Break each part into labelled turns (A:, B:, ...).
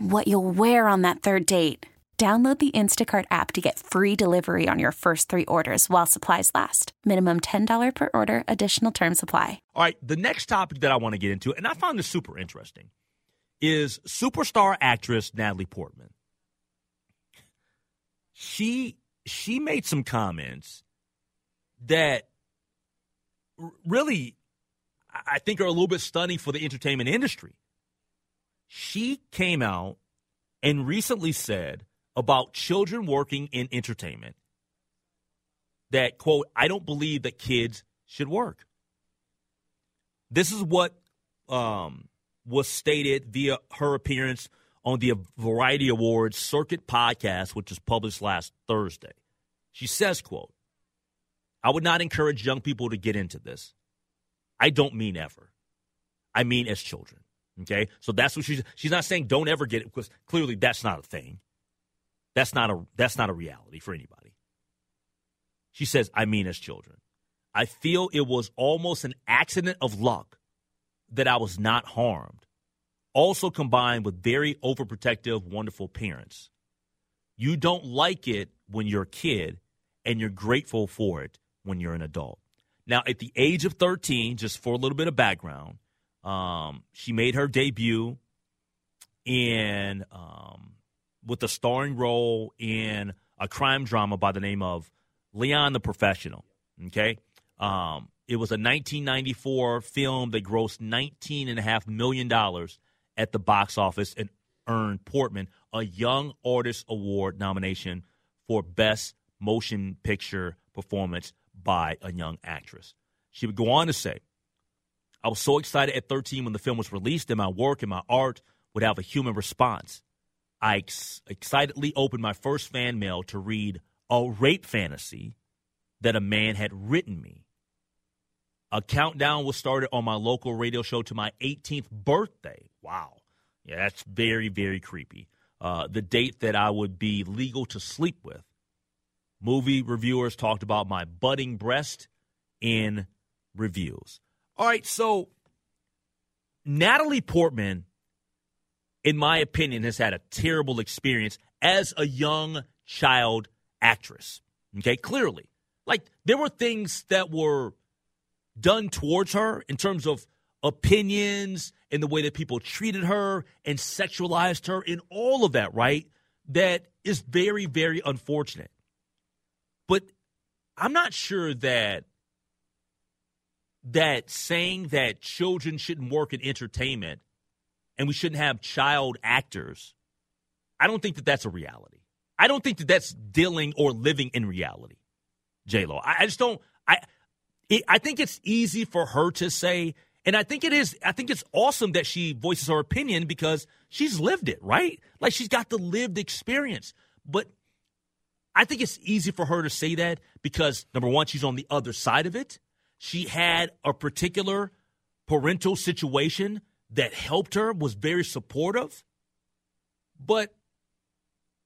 A: what you'll wear on that third date. Download the Instacart app to get free delivery on your first three orders while supplies last. Minimum $10 per order, additional term supply.
B: All right, the next topic that I want to get into, and I found this super interesting, is superstar actress Natalie Portman. She she made some comments that really I think are a little bit stunning for the entertainment industry. She came out and recently said about children working in entertainment that, quote, I don't believe that kids should work. This is what um, was stated via her appearance on the Variety Awards Circuit podcast, which was published last Thursday. She says, quote, I would not encourage young people to get into this. I don't mean ever. I mean as children. Okay? So that's what she's she's not saying don't ever get it because clearly that's not a thing. That's not a that's not a reality for anybody. She says, I mean as children. I feel it was almost an accident of luck that I was not harmed. Also combined with very overprotective, wonderful parents. You don't like it when you're a kid, and you're grateful for it when you're an adult. Now, at the age of 13, just for a little bit of background, um, she made her debut in um, with a starring role in a crime drama by the name of Leon the Professional. Okay, um, it was a 1994 film that grossed 19 and a half million dollars at the box office and earned Portman a Young Artist Award nomination for Best Motion Picture Performance by a Young Actress. She would go on to say, I was so excited at 13 when the film was released and my work and my art would have a human response. I ex- excitedly opened my first fan mail to read a rape fantasy that a man had written me. A countdown was started on my local radio show to my 18th birthday. Wow. Yeah, that's very, very creepy. Uh, the date that I would be legal to sleep with. Movie reviewers talked about my budding breast in reviews. All right, so Natalie Portman in my opinion, has had a terrible experience as a young child actress. Okay, clearly. Like, there were things that were done towards her in terms of opinions and the way that people treated her and sexualized her and all of that, right? That is very, very unfortunate. But I'm not sure that that saying that children shouldn't work in entertainment and we shouldn't have child actors. I don't think that that's a reality. I don't think that that's dealing or living in reality, J Lo. I, I, just don't. I it, I think it's easy for her to say, and I think it is. I think it's awesome that she voices her opinion because she's lived it, right? Like she's got the lived experience. But I think it's easy for her to say that because number one, she's on the other side of it. She had a particular parental situation that helped her, was very supportive. But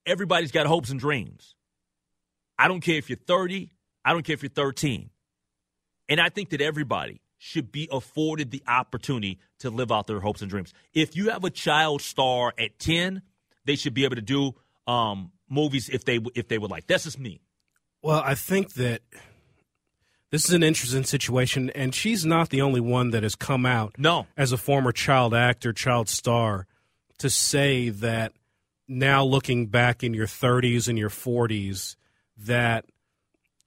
B: everybody's got hopes and dreams. I don't care if you're 30. I don't care if you're 13. And I think that everybody should be afforded the opportunity to live out their hopes and dreams. If you have a child star at 10, they should be able to do um, movies if they if they would like. That's just me.
C: Well, I think that this is an interesting situation, and she's not the only one that has come out
B: no.
C: as a former child actor, child star, to say that now looking back in your 30s and your 40s, that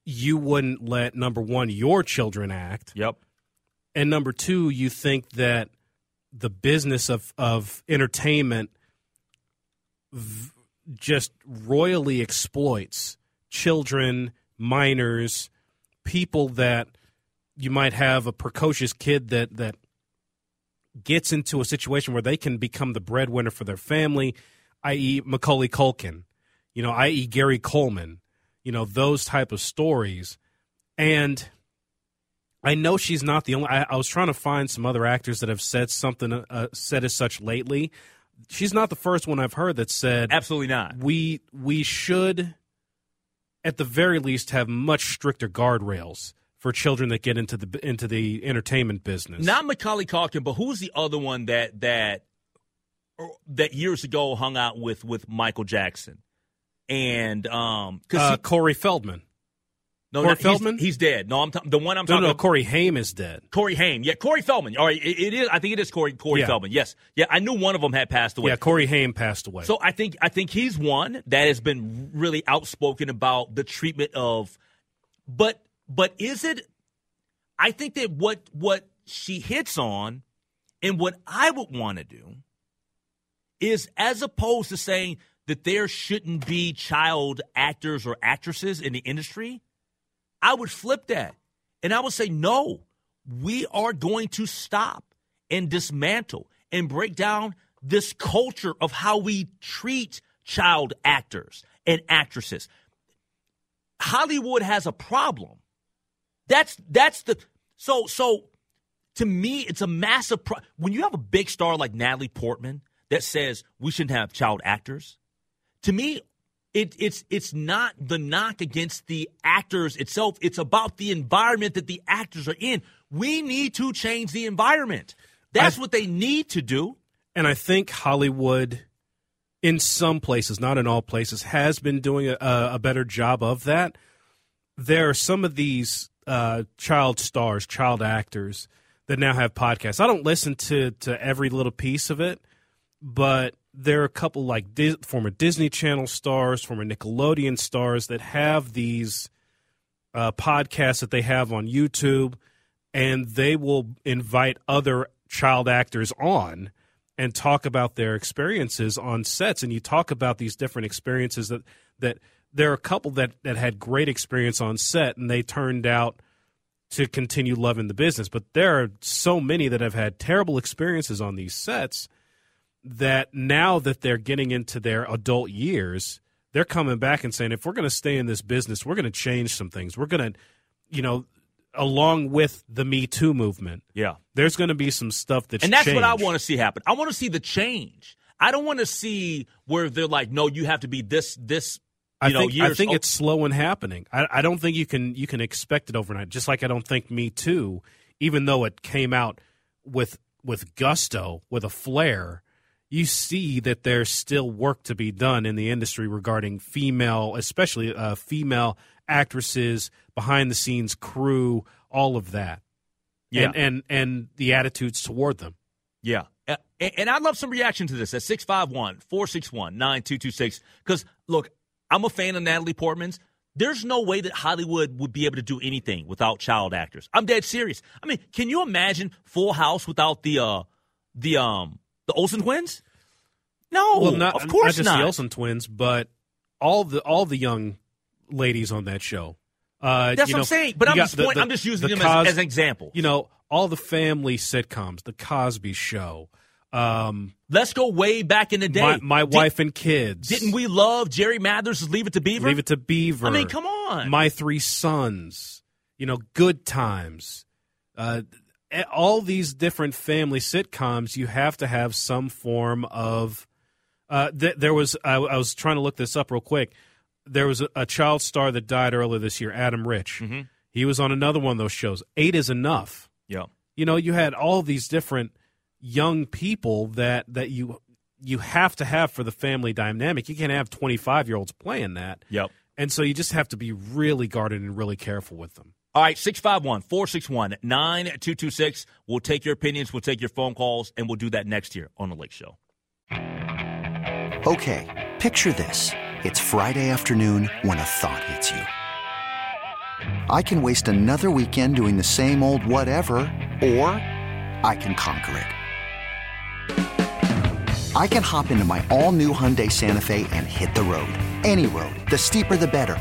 C: you wouldn't let number one your children act.
B: Yep.
C: And number two, you think that the business of of entertainment v- just royally exploits children, minors, people that you might have a precocious kid that that gets into a situation where they can become the breadwinner for their family, i.e., Macaulay Culkin, you know, i.e., Gary Coleman, you know, those type of stories, and I know she's not the only. I, I, was trying to find some other actors that have said something, uh, said as such lately. She's not the first one I've heard that said
B: absolutely not.
C: We we should, at the very least, have much stricter guardrails for children that get into the into the entertainment business.
B: Not Macaulay Culkin, but who's the other one that that that years ago hung out with with Michael Jackson and um
C: uh, Corey Feldman.
B: No,
C: Corey
B: not,
C: Feldman.
B: He's, he's, dead. No, I'm t- the one I'm talking.
C: No, no. Corey Haim is dead.
B: Corey Haim. Yeah, Corey Feldman. All right, it, it is. I think it is Corey Corey
C: yeah.
B: Feldman. Yes. Yeah, I knew one of them had passed away.
C: Yeah, Corey Haim passed away.
B: So I think I think he's one that has been really outspoken about the treatment of, but but is it? I think that what what she hits on, and what I would want to do, is as opposed to saying that there shouldn't be child actors or actresses in the industry I would flip that. And I would say, no, we are going to stop and dismantle and break down this culture of how we treat child actors and actresses. Hollywood has a problem. That's that's the so so to me it's a massive pro- when you have a big star like Natalie Portman that says we shouldn't have child actors. To me, it, it's it's not the knock against the actors itself. It's about the environment that the actors are in. We need to change the environment. That's I, what they need to do.
C: And I think Hollywood, in some places, not in all places, has been doing a, a better job of that. There are some of these uh, child stars, child actors that now have podcasts. I don't listen to to every little piece of it, but there are a couple like former Disney Channel stars, former Nickelodeon stars that have these uh, podcasts that they have on YouTube, and they will invite other child actors on and talk about their experiences on sets. And you talk about these different experiences that that there are a couple that that had great experience on set, and they turned out to continue loving the business. But there are so many that have had terrible experiences on these sets that now that they're getting into their adult years, they're coming back and saying, if we're going to stay in this business, we're going to change some things. We're going to, you know, along with the Me Too movement.
B: Yeah.
C: There's going to be some stuff that's
B: And that's
C: changed.
B: what I want to see happen. I want to see the change. I don't want to see where they're like, no, you have to be this, this.
C: I
B: know,
C: think
B: years.
C: I think it's slow in happening. I, I don't think you can you can expect it overnight. Just like I don't think Me Too, even though it came out with with gusto, with a flair, you see that there's still work to be done in the industry regarding female, especially uh, female actresses, behind the scenes crew, all of that.
B: Yeah.
C: And, and, and the attitudes toward them.
B: Yeah. And I'd love some reaction to this at 651 461 9226. Because, look, I'm a fan of Natalie Portman's. There's no way that Hollywood would be able to do anything without child actors. I'm dead serious. I mean, can you imagine Full House without the uh the um the Olsen twins? No,
C: well, not,
B: of course
C: not just
B: not.
C: the Olsen twins, but all the all the young ladies on that show. Uh,
B: That's
C: you
B: what
C: know,
B: I'm saying. But I'm just,
C: the-
B: point,
C: the-
B: I'm just using
C: the
B: them
C: Cos-
B: as, as an example.
C: You know, all the family sitcoms, The Cosby Show, um,
B: Let's go way back in the day.
C: My, my
B: Did-
C: Wife and Kids.
B: Didn't we love Jerry Mathers' Leave It to Beaver?
C: Leave It to Beaver.
B: I mean, come on.
C: My Three Sons. You know, Good Times. Uh, all these different family sitcoms, you have to have some form of. Uh, th- there was I, I was trying to look this up real quick. there was a, a child star that died earlier this year, Adam Rich.
B: Mm-hmm.
C: He was on another one of those shows. Eight is enough.
B: Yeah.
C: You know, you had all these different young people that that you you have to have for the family dynamic. You can't have 25 year olds playing that.
B: Yep.
C: And so you just have to be really guarded and really careful with them.
B: All right, 651 461 9226. We'll take your opinions, we'll take your phone calls, and we'll do that next year on The Lake Show.
D: Okay, picture this. It's Friday afternoon when a thought hits you. I can waste another weekend doing the same old whatever, or I can conquer it. I can hop into my all new Hyundai Santa Fe and hit the road. Any road. The steeper, the better.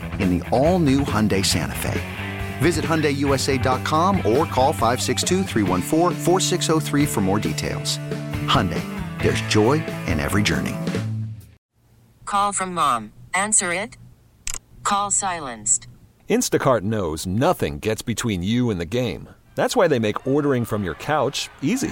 D: in the all new Hyundai Santa Fe. Visit HyundaiUSA.com or call 562 for more details. Hyundai, there's joy in every journey.
E: Call from mom. Answer it. Call silenced.
F: Instacart knows nothing gets between you and the game. That's why they make ordering from your couch easy.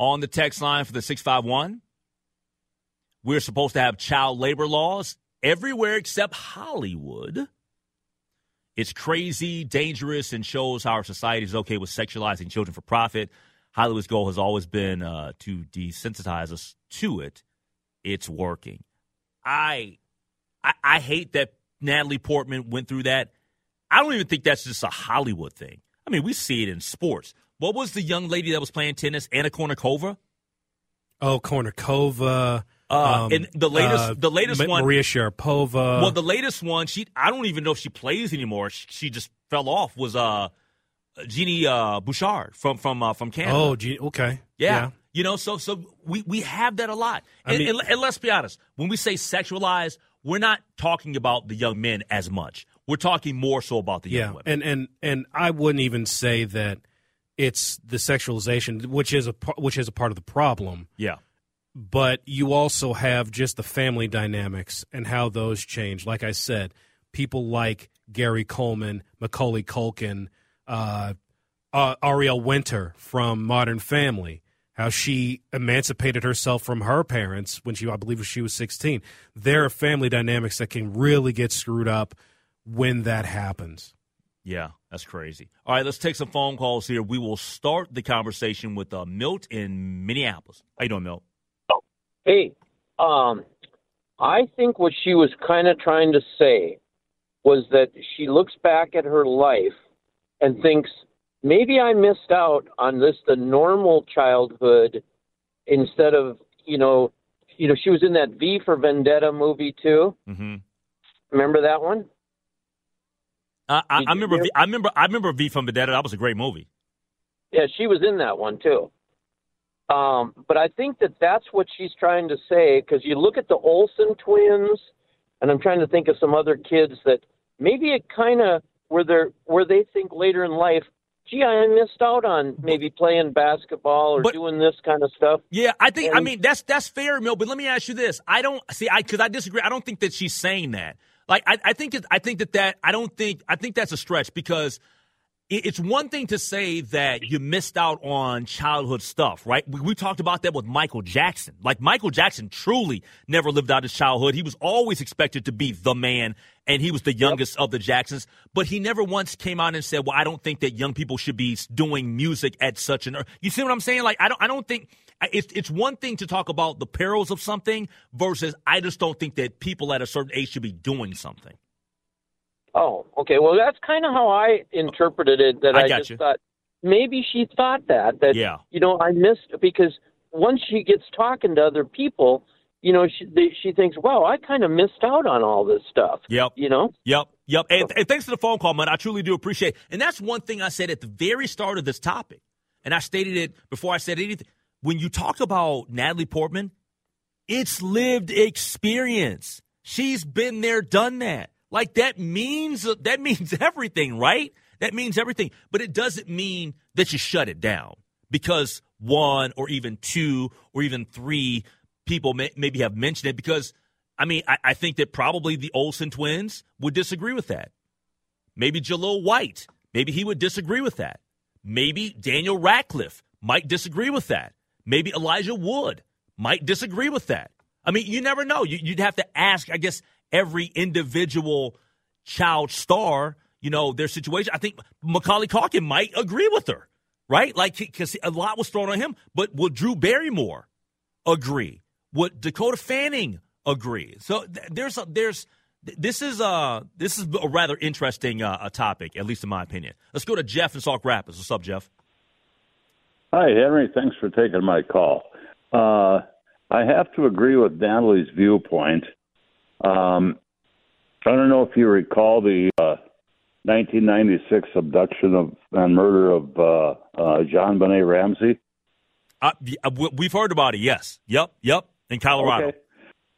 B: On the text line for the 651, we're supposed to have child labor laws everywhere except Hollywood. It's crazy, dangerous, and shows how our society is okay with sexualizing children for profit. Hollywood's goal has always been uh, to desensitize us to it. It's working. I, I, I hate that Natalie Portman went through that. I don't even think that's just a Hollywood thing. I mean, we see it in sports. What was the young lady that was playing tennis, Anna Kournikova?
C: Oh, Kournikova.
B: Uh,
C: um,
B: and the latest,
C: uh,
B: the latest
C: Ma-
B: one,
C: Maria Sharapova.
B: Well, the latest one, she I don't even know if she plays anymore. She, she just fell off. Was uh, Genie uh, Bouchard from from uh, from Canada.
C: oh, gee, okay.
B: yeah. You know, so so we, we have that a lot.
C: I
B: And,
C: mean-
B: and, and let's be honest, when we say sexualized, we're not talking about the young men as much. We're talking more so about the young
C: yeah,
B: women.
C: and and and I wouldn't even say that it's the sexualization, which is a which is a part of the problem.
B: yeah.
C: But you also have just the family dynamics and how those change. Like I said, people like Gary Coleman, Macaulay Culkin, uh, uh, Ariel Winter from Modern Family. How she emancipated herself from her parents when she, I believe, she was sixteen. There are family dynamics that can really get screwed up when that happens.
B: Yeah, that's crazy. All right, let's take some phone calls here. We will start the conversation with uh, Milt in Minneapolis. How you doing, Milt?
G: Hey, um, I think what she was kind of trying to say was that she looks back at her life and thinks maybe I missed out on this the normal childhood instead of you know you know she was in that V for Vendetta movie too.
B: Mm-hmm.
G: Remember that one?
B: I, I, I remember. V, I remember. I remember V from Vendetta. That was a great movie.
G: Yeah, she was in that one too. Um, but I think that that's what she's trying to say because you look at the Olsen twins, and I'm trying to think of some other kids that maybe it kind of where they where they think later in life, gee, I missed out on maybe playing basketball or
B: But-
G: doing this kind of stuff.
B: Yeah, I think. I mean, that's that's fair, Milt. But let me ask you this: I don't see. I because I disagree. I don't think that she's saying that. Like, I, I think. It, I think that that. I don't think. I think that's a stretch because it's one thing to say that you missed out on childhood stuff, right? We, we, talked about that with Michael Jackson. Like Michael Jackson truly never lived out his childhood. He was always expected to be the man, and he was the youngest yep. of the Jacksons. But he never once came out and said, "Well, I don't think that young people should be doing music at such an." You see what I'm saying? Like I don't, I don't think it's it's one thing to talk about the perils of something versus I just don't think that people at a certain age should be doing something.
G: Oh, okay. Well, that's kind of how I interpreted it. That I, I just you. thought maybe she thought that that yeah. you know I missed because once she gets talking to other people, you know she they, she thinks, "Wow, I kind of missed out on all this stuff."
B: Yep.
G: You know.
B: Yep. Yep. And, and thanks for the phone call, man. I truly do appreciate. It. And that's one thing I said at the very start of this topic, and I stated it before I said anything. When you talk about Natalie Portman, it's lived experience. She's been there, done that. Like that means that means everything, right? That means everything. But it doesn't mean that you shut it down because one or even two or even three people may, maybe have mentioned it. Because I mean, I, I think that probably the Olsen twins would disagree with that. Maybe Jaleel White, maybe he would disagree with that. Maybe Daniel Radcliffe might disagree with that. Maybe Elijah Wood might disagree with that. I mean, you never know. You, would have to ask, I guess, every individual child star, you know, their situation. I think Macaulay Culkin might agree with her, right? Like, because a lot was thrown on him. But will Drew Barrymore agree? Would Dakota Fanning agree? So th- there's a, there's this is a this is a rather interesting uh, a topic, at least in my opinion. Let's go to Jeff in Sauk Rapids. What's up, Jeff?
H: Hi, Henry. Thanks for taking my call. Uh, I have to agree with Natalie's viewpoint um, I don't know if you recall the uh, 1996 abduction of and murder of uh, uh, JonBenét Ramsey.
B: Uh, uh we've heard about it. Yes. Yep. Yep. In Colorado. Okay.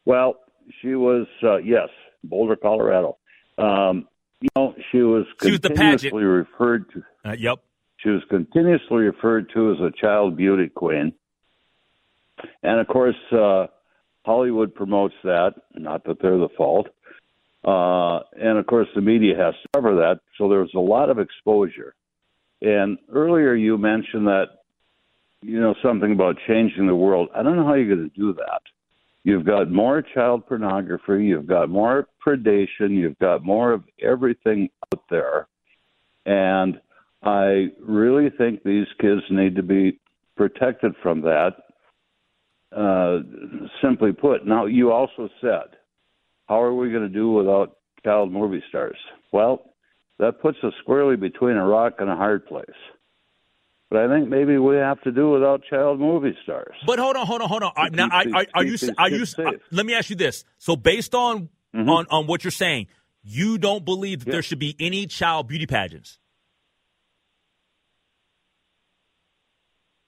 H: Well, she was uh, yes, Boulder, Colorado. Um, you know, she was
B: she
H: continuously
B: was
H: referred to.
B: Uh, yep.
H: She was continuously referred to as a child beauty queen, and of course, uh, Hollywood promotes that, not that they're the fault. Uh, and of course, the media has to cover that. So there's a lot of exposure. And earlier you mentioned that, you know, something about changing the world. I don't know how you're going to do that. You've got more child pornography, you've got more predation, you've got more of everything out there. And I really think these kids need to be protected from that uh, simply put. Now, you also said, how are we going to do without child movie stars? Well, that puts us squarely between a rock and a hard place. But I think maybe we have to do without child movie stars.
B: But hold on, hold on, hold on. Are, now, are, are, are you? Are you? Uh, let me ask you this. So, based on mm-hmm. on on what you're saying, you don't believe that there should be any child beauty pageants?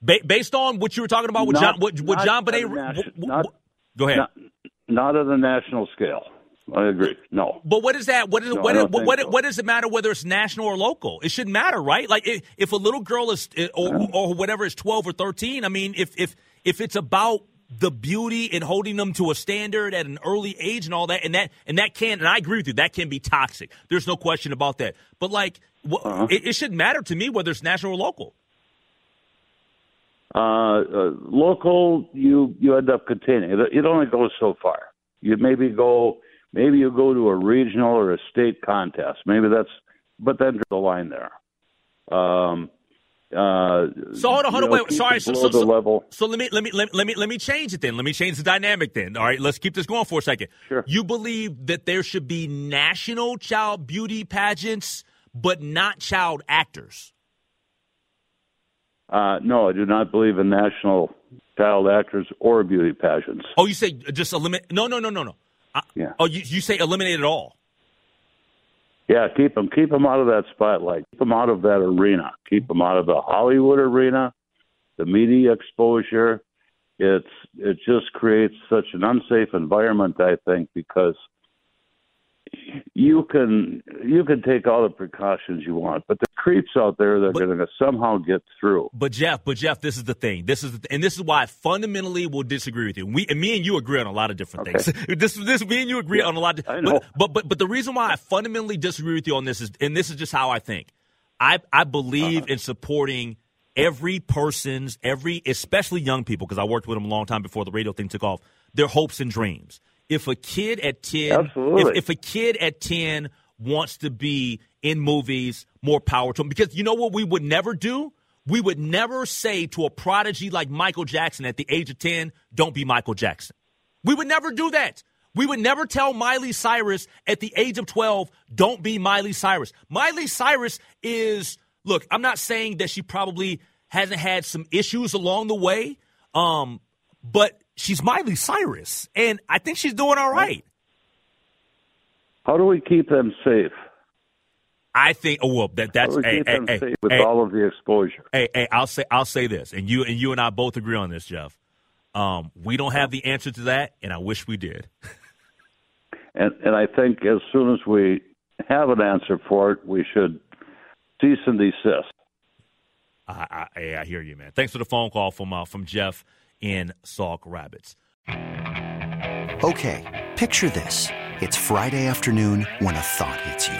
B: Ba- based on what you were talking about with not, John, what, what JonBenét,
H: not,
B: go ahead.
H: Not, not at a national scale. I agree. No.
B: But what is that? What is no, what, what, what, so. what, does it matter whether it's national or local? It shouldn't matter, right? Like if, if a little girl is or, yeah. or whatever is twelve or thirteen. I mean, if if if it's about the beauty and holding them to a standard at an early age and all that, and that and that can and I agree with you, that can be toxic. There's no question about that. But like, uh-huh. it, it shouldn't matter to me whether it's national or local.
H: Uh, uh, local, you you end up containing it. It only goes so far. You maybe go, maybe you go to a regional or a state contest. Maybe that's, but then draw the line there. Um, uh,
B: so hold on, hold on, wait. Sorry, so, so, so, level. so let me let me let, let me let me change it then. Let me change the dynamic then. All right, let's keep this going for a second.
H: Sure.
B: You believe that there should be national child beauty pageants, but not child actors.
H: Uh, no, I do not believe in national child actors or beauty pageants.
B: Oh, you say just eliminate? No, no, no, no, no. Uh, yeah. Oh, you, you say eliminate it all?
H: Yeah, keep them keep them out of that spotlight. Keep them out of that arena. Keep them out of the Hollywood arena, the media exposure. It's it just creates such an unsafe environment, I think, because you can you can take all the precautions you want, but creeps out there that are going to somehow get through.
B: But Jeff, but Jeff, this is the thing. This is the, and this is why I fundamentally will disagree with you. We and me and you agree on a lot of different okay. things. this this me and you agree yeah, on a lot. Of,
H: I know.
B: But, but but but the reason why I fundamentally disagree with you on this is, and this is just how I think. I I believe uh-huh. in supporting every person's every especially young people because I worked with them a long time before the radio thing took off. Their hopes and dreams. If a kid at ten, if, if a kid at ten wants to be in movies, more power to them. Because you know what we would never do? We would never say to a prodigy like Michael Jackson at the age of 10, don't be Michael Jackson. We would never do that. We would never tell Miley Cyrus at the age of 12, don't be Miley Cyrus. Miley Cyrus is, look, I'm not saying that she probably hasn't had some issues along the way, um, but she's Miley Cyrus, and I think she's doing all right.
H: How do we keep them safe?
B: I think. Oh well, that that's
H: hey,
B: hey,
H: hey, with hey, all of the exposure.
B: Hey, hey, I'll say I'll say this, and you and you and I both agree on this, Jeff. Um, we don't have the answer to that, and I wish we did.
H: and and I think as soon as we have an answer for it, we should cease and desist.
B: I, I, I hear you, man. Thanks for the phone call from uh, from Jeff in Sauk Rapids.
D: Okay, picture this: it's Friday afternoon when a thought hits you.